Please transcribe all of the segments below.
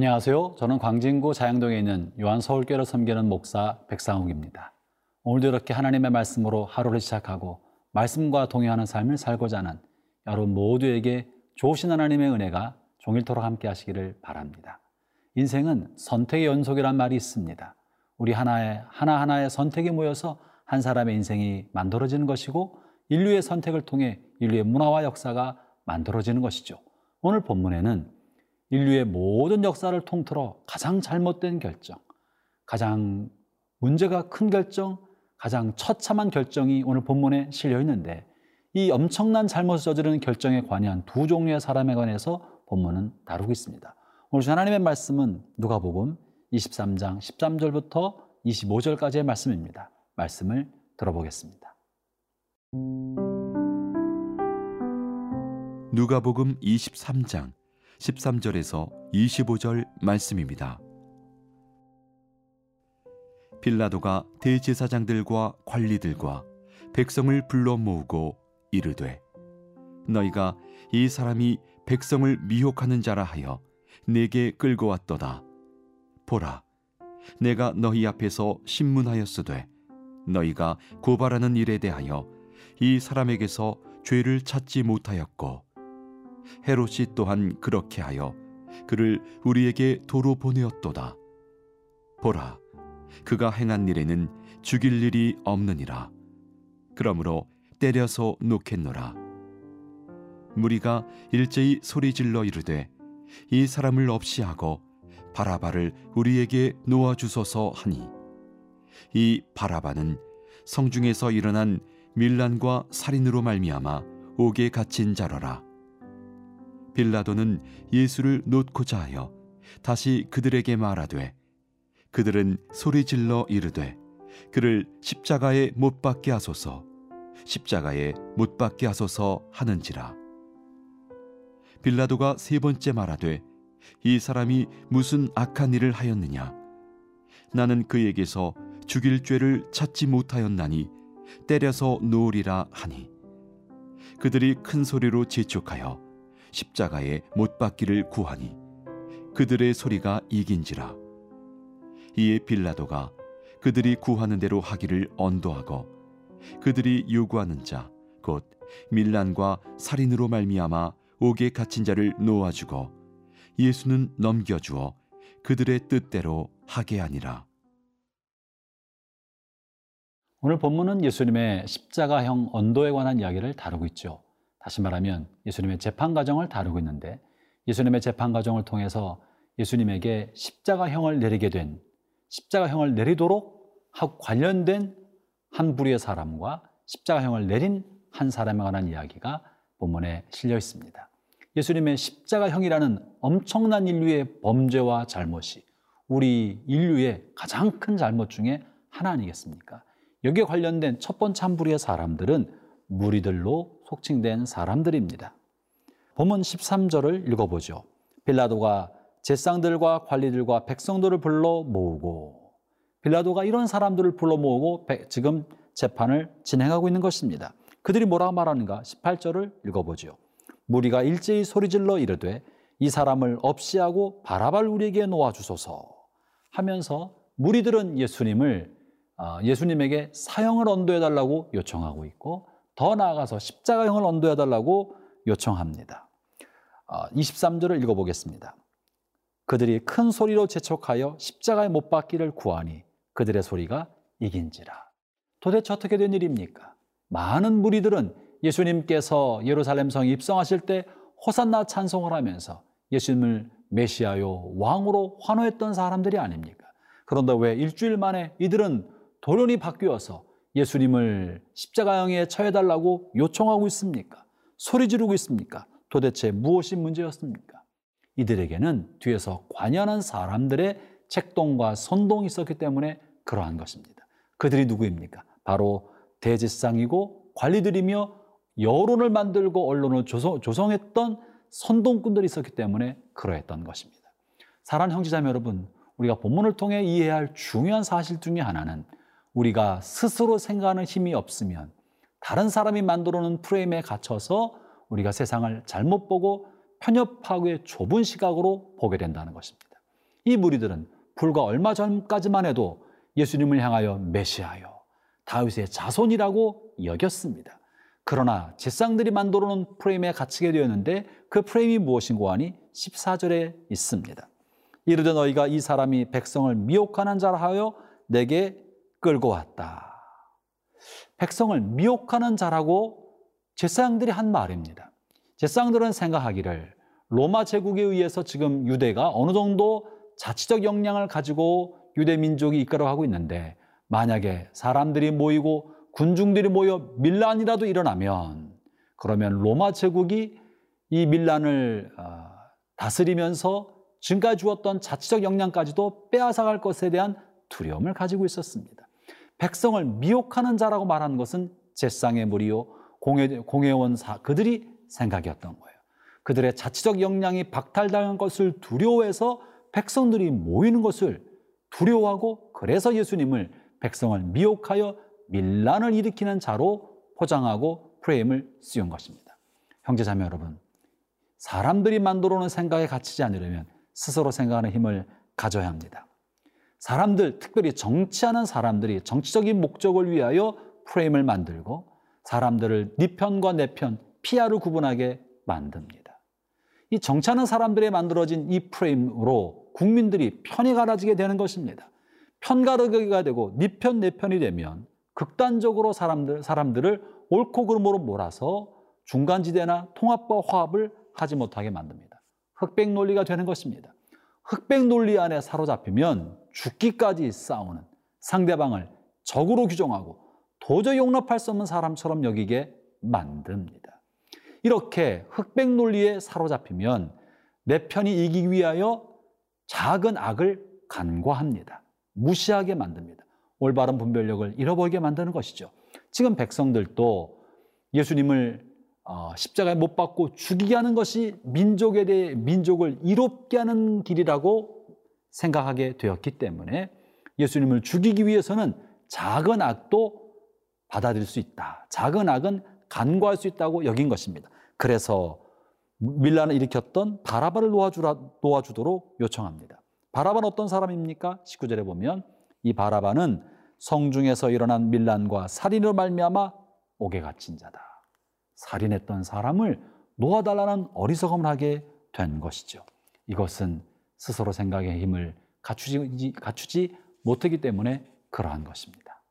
안녕하세요. 저는 광진구 자양동에 있는 요한 서울교회를 섬기는 목사 백상욱입니다. 오늘도 이렇게 하나님의 말씀으로 하루를 시작하고 말씀과 동행하는 삶을 살고자 하는 여러분 모두에게 좋으신 하나님의 은혜가 종일토록 함께 하시기를 바랍니다. 인생은 선택의 연속이란 말이 있습니다. 우리 하나의, 하나하나의 선택이 모여서 한 사람의 인생이 만들어지는 것이고 인류의 선택을 통해 인류의 문화와 역사가 만들어지는 것이죠. 오늘 본문에는 인류의 모든 역사를 통틀어 가장 잘못된 결정, 가장 문제가 큰 결정, 가장 처참한 결정이 오늘 본문에 실려 있는데 이 엄청난 잘못을 저지르는 결정에 관한 두 종류의 사람에 관해서 본문은 다루고 있습니다. 오늘 하나님의 말씀은 누가복음 23장 13절부터 25절까지의 말씀입니다. 말씀을 들어보겠습니다. 누가복음 23장 13절에서 25절 말씀입니다. 빌라도가 대제사장들과 관리들과 백성을 불러 모으고 이르되 너희가 이 사람이 백성을 미혹하는 자라 하여 내게 끌고 왔도다 보라 내가 너희 앞에서 신문하였으되 너희가 고발하는 일에 대하여 이 사람에게서 죄를 찾지 못하였고 헤롯이 또한 그렇게 하여 그를 우리에게 도로 보내었도다. 보라, 그가 행한 일에는 죽일 일이 없느니라. 그러므로 때려서 놓겠노라. 무리가 일제히 소리질러 이르되 이 사람을 없이 하고 바라바를 우리에게 놓아 주소서 하니 이 바라바는 성중에서 일어난 밀란과 살인으로 말미암아 옥에 갇힌 자러라. 빌라도는 예수를 놓고자 하여 다시 그들에게 말하되 그들은 소리질러 이르되 그를 십자가에 못 박게 하소서 십자가에 못 박게 하소서 하는지라. 빌라도가 세 번째 말하되 이 사람이 무슨 악한 일을 하였느냐? 나는 그에게서 죽일 죄를 찾지 못하였나니 때려서 놓으리라 하니. 그들이 큰 소리로 재촉하여 십자가에 못 박기를 구하니 그들의 소리가 이긴지라 이에 빌라도가 그들이 구하는 대로 하기를 언도하고 그들이 요구하는 자 곧 밀란과 살인으로 말미암아 옥에 갇힌 자를 놓아주고 예수는 넘겨주어 그들의 뜻대로 하게 하니라. 오늘 본문은 예수님의 십자가형 언도에 관한 이야기를 다루고 있죠. 다시 말하면 예수님의 재판 과정을 다루고 있는데 예수님의 재판 과정을 통해서 예수님에게 십자가형을 내리게 된 십자가형을 내리도록 하고 관련된 한 부류의 사람과 십자가형을 내린 한 사람에 관한 이야기가 본문에 실려 있습니다. 예수님의 십자가형이라는 엄청난 인류의 범죄와 잘못이 우리 인류의 가장 큰 잘못 중에 하나 아니겠습니까? 여기에 관련된 첫 번째 한 부류의 사람들은 무리들로 속칭된 사람들입니다. 본문 13절을 읽어보죠. 빌라도가 제상들과 관리들과 백성들을 불러 모으고 빌라도가 이런 사람들을 불러 모으고 지금 재판을 진행하고 있는 것입니다. 그들이 뭐라고 말하는가? 18절을 읽어보죠. 무리가 일제히 소리질러 이르되 이 사람을 없이 하고 바라발 우리에게 놓아 주소서 하면서 무리들은 예수님을 어, 예수님에게 사형을 언도해 달라고 요청하고 있고 더 나아가서 십자가형을 언도해 달라고 요청합니다. 23절을 어, 읽어보겠습니다. 그들이 큰 소리로 재촉하여 십자가에 못 박기를 구하니 그들의 소리가 이긴지라. 도대체 어떻게 된 일입니까? 많은 무리들은 예수님께서 예루살렘 성 입성하실 때 호산나 찬송을 하면서 예수님을 메시아요 왕으로 환호했던 사람들이 아닙니까? 그런데 왜 일주일 만에 이들은 돌연히 바뀌어서 예수님을 십자가형에 처해달라고 요청하고 있습니까? 소리 지르고 있습니까? 도대체 무엇이 문제였습니까? 이들에게는 뒤에서 관여하는 사람들의 책동과 선동이 있었기 때문에 그러한 것입니다. 그들이 누구입니까? 바로 대제상이고 관리들이며 여론을 만들고 언론을 조성, 조성 했던 선동꾼들이 있었기 때문에 그러했던 것입니다. 사랑 형제자매 여러분, 우리가 본문을 통해 이해해야 할 중요한 사실 중에 하나는 우리가 스스로 생각하는 힘이 없으면 다른 사람이 만들어 놓은 프레임에 갇혀서 우리가 세상을 잘못 보고 편협하게 좁은 시각으로 보게 된다는 것입니다. 이 무리들은 불과 얼마 전까지만 해도 예수님을 향하여 메시아여 다윗의 자손이라고 여겼습니다. 그러나 제상들이 만들어 놓은 프레임에 갇히게 되었는데 그 프레임이 무엇인고 하니 14절에 있습니다. 이르되 너희가 이 사람이 백성을 미혹하는 자라 하여 내게 끌고 왔다. 백성을 미혹하는 자라고 제사장들이 한 말입니다. 제사장들은 생각하기를 로마 제국에 의해서 지금 유대가 어느 정도 자치적 역량을 가지고 유대 민족이 이끌어가고 있는데 만약에 사람들이 모이고 군중들이 모여 밀란이라도 일어나면 그러면 로마 제국이 이 밀란을 어, 다스리면서 지금까지 주었던 자치적 역량까지도 빼앗아갈 것에 대한 두려움을 가지고 있었습니다. 백성을 미혹하는 자라고 말하는 것은 제상의 무리요 공회, 공회원 사 그들이 생각이었던 거예요. 그들의 자치적 역량이 박탈당한 것을 두려워해서 백성들이 모이는 것을 두려워하고 그래서 예수님을 백성을 미혹하여 밀란을 일으키는 자로 포장하고 프레임을 씌운 것입니다. 형제자매 여러분, 사람들이 만들어 놓은 생각에 갇히지 않으려면 스스로 생각하는 힘을 가져야 합니다. 사람들, 특별히 정치하는 사람들이 정치적인 목적을 위하여 프레임을 만들고 사람들을 네 편과 내 편, 피아를 구분하게 만듭니다. 이 정치하는 사람들에 만들어진 이 프레임으로 국민들이 편이 갈아지게 되는 것입니다. 편 가르기가 되고 네 편, 내 편이 되면 극단적으로 사람들, 사람들을 옳고 그름으로 몰아서 중간지대나 통합과 화합을 하지 못하게 만듭니다. 흑백 논리가 되는 것입니다. 흑백 논리 안에 사로잡히면 죽기까지 싸우는 상대방을 적으로 규정하고 도저히 용납할 수 없는 사람처럼 여기게 만듭니다. 이렇게 흑백 논리에 사로잡히면 내 편이 이기기 위하여 작은 악을 간과합니다. 무시하게 만듭니다. 올바른 분별력을 잃어버리게 만드는 것이죠. 지금 백성들도 예수님을 어, 십자가에 못 박고 죽이게 하는 것이 민족에 대해 민족을 이롭게 하는 길이라고 생각하게 되었기 때문에 예수님을 죽이기 위해서는 작은 악도 받아들일 수 있다. 작은 악은 간과할 수 있다고 여긴 것입니다. 그래서 밀란을 일으켰던 바라바를 놓아주라, 놓아주도록 요청합니다. 바라바는 어떤 사람입니까? 19절에 보면 이 바라바는 성중에서 일어난 밀란과 살인으로 말미암아 옥에 갇힌 자다. 살인했던 사람을 놓아달라는 어리석음을 하게 된 것이죠. 이것은 스스로 생각의 힘을 갖추지, 갖추지 못하기 때문에 그러한 것입니다.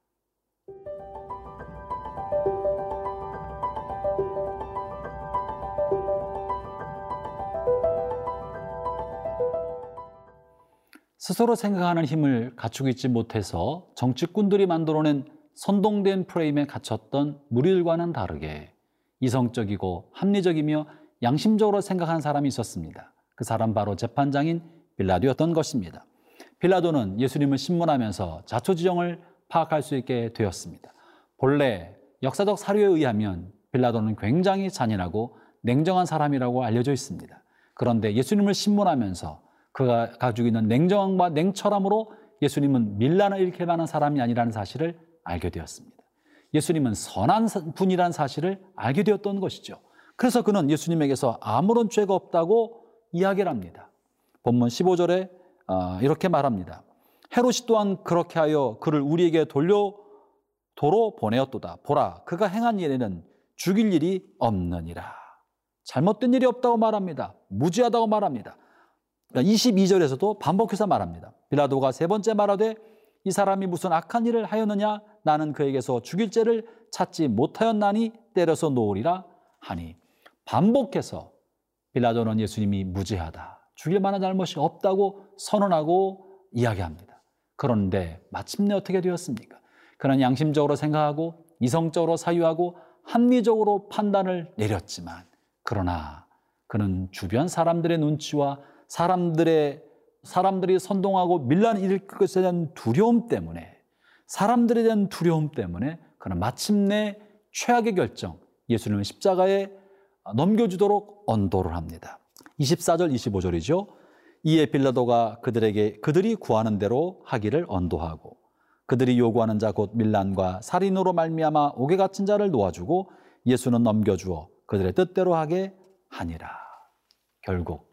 스스로 생각하는 힘을 갖추고 있지 못해서 정치꾼들이 만들어낸 선동된 프레임에 갇혔던 무리들과는 다르게 이성적이고 합리적이며 양심적으로 생각하는 사람이 있었습니다. 그 사람 바로 재판장인 빌라도였던 것입니다. 빌라도는 예수님을 신문하면서 자초지정을 파악할 수 있게 되었습니다. 본래 역사적 사료에 의하면 빌라도는 굉장히 잔인하고 냉정한 사람이라고 알려져 있습니다. 그런데 예수님을 신문하면서 그가 가지고 있는 냉정함과 냉철함으로 예수님은 밀란을 일으킬 만한 사람이 아니라는 사실을 알게 되었습니다. 예수님은 선한 분이라는 사실을 알게 되었던 것이죠. 그래서 그는 예수님에게서 아무런 죄가 없다고 이야기를 합니다. 본문 15절에 어, 이렇게 말합니다. 헤롯이 또한 그렇게 하여 그를 우리에게 돌려 도로 보내었도다. 보라, 그가 행한 일에는 죽일 일이 없느니라. 잘못된 일이 없다고 말합니다. 무지하다고 말합니다. 22절에서도 그러니까 반복해서 말합니다. 빌라도가 세 번째 말하되 이 사람이 무슨 악한 일을 하였느냐 나는 그에게서 죽일 죄를 찾지 못하였나니 때려서 놓으리라 하니 반복해서 빌라도는 예수님이 무죄하다. 죽일 만한 잘못이 없다고 선언하고 이야기합니다. 그런데 마침내 어떻게 되었습니까? 그는 양심적으로 생각하고 이성적으로 사유하고 합리적으로 판단을 내렸지만 그러나 그는 주변 사람들의 눈치와 사람들의 사람들이 선동하고 밀란 일으킬 것에 대한 두려움 때문에 사람들에 대한 두려움 때문에 그는 마침내 최악의 결정 예수님을 십자가에 넘겨주도록 언도를 합니다. 24절 25절이죠. 이에 빌라도가 그들에게 그들이 구하는 대로 하기를 언도하고 그들이 요구하는 자 곧 밀란과 살인으로 말미암아 옥에 갇힌 자를 놓아주고 예수는 넘겨주어 그들의 뜻대로 하게 하니라. 결국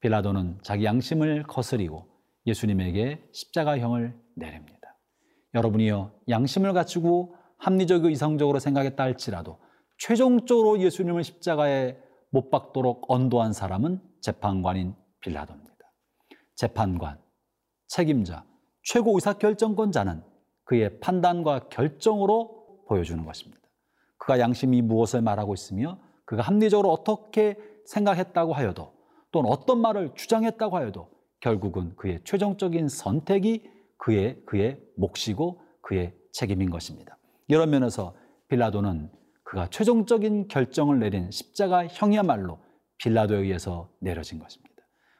빌라도는 자기 양심을 거스리고 예수님에게 십자가형을 내립니다. 여러분이요 양심을 갖추고 합리적이고 이성적으로 생각했다 할지라도 최종적으로 예수님을 십자가에 못 박도록 언도한 사람은 재판관인 빌라도입니다. 재판관, 책임자, 최고 의사결정권자는 그의 판단과 결정으로 보여주는 것입니다. 그가 양심이 무엇을 말하고 있으며 그가 합리적으로 어떻게 생각했다고 하여도 또는 어떤 말을 주장했다고 하여도 결국은 그의 최종적인 선택이 그의 그의 몫이고 그의 책임인 것입니다. 이런 면에서 빌라도는 그가 최종적인 결정을 내린 십자가 형이야말로 빌라도에 의해서 내려진 것입니다.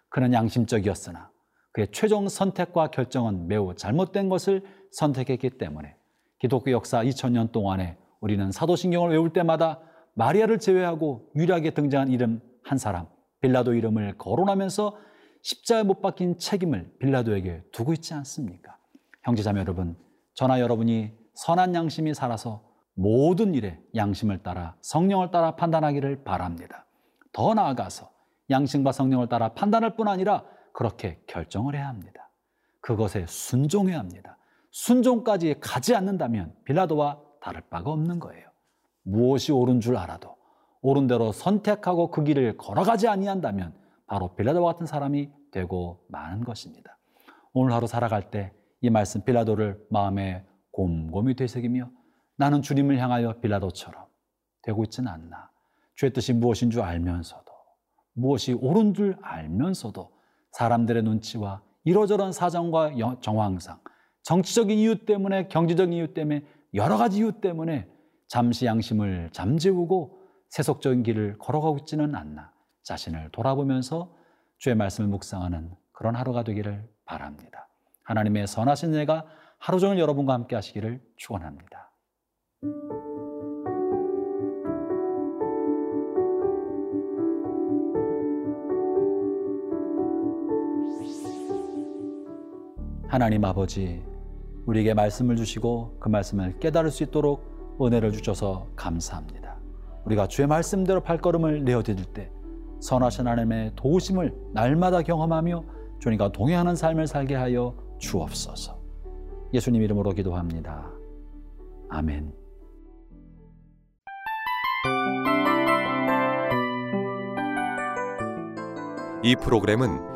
그는 양심적이었으나 그의 최종 선택과 결정은 매우 잘못된 것을 선택했기 때문에 기독교 역사 2000년 동안에 우리는 사도신경을 외울 때마다 마리아를 제외하고 유일하게 등장한 이름 한 사람 빌라도 이름을 거론하면서 십자에 못 박힌 책임을 빌라도에게 두고 있지 않습니까? 형제자매 여러분, 저나 여러분이 선한 양심이 살아서 모든 일에 양심을 따라 성령을 따라 판단하기를 바랍니다. 더 나아가서 양심과 성령을 따라 판단할 뿐 아니라 그렇게 결정을 해야 합니다. 그것에 순종해야 합니다. 순종까지 가지 않는다면 빌라도와 다를 바가 없는 거예요. 무엇이 옳은 줄 알아도 옳은 대로 선택하고 그 길을 걸어가지 아니한다면 바로 빌라도와 같은 사람이 되고 마는 것입니다. 오늘 하루 살아갈 때 이 말씀 빌라도를 마음에 곰곰이 되새기며 나는 주님을 향하여 빌라도처럼 되고 있지는 않나. 죄 뜻이 무엇인 줄 알면서도 무엇이 옳은 줄 알면서도 사람들의 눈치와 이러저런 사정과 정황상 정치적인 이유 때문에 경제적인 이유 때문에 여러 가지 이유 때문에 잠시 양심을 잠재우고 세속적인 길을 걸어가고 있지는 않나 자신을 돌아보면서 주의 말씀을 묵상하는 그런 하루가 되기를 바랍니다. 하나님의 선하신 예가 하루 종일 여러분과 함께 하시기를 축원합니다. 하나님 아버지, 우리에게 말씀을 주시고 그 말씀을 깨달을 수 있도록 은혜를 주셔서 감사합니다. 우리가 주의 말씀대로 발걸음을 내어드릴 때 선하신 하나님의 도우심을 날마다 경험하며 주님과 동행하는 삶을 살게 하여 주옵소서. 예수님 이름으로 기도합니다. 아멘. 이 프로그램은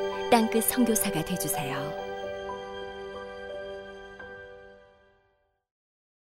땅끝 성교사가 되주세요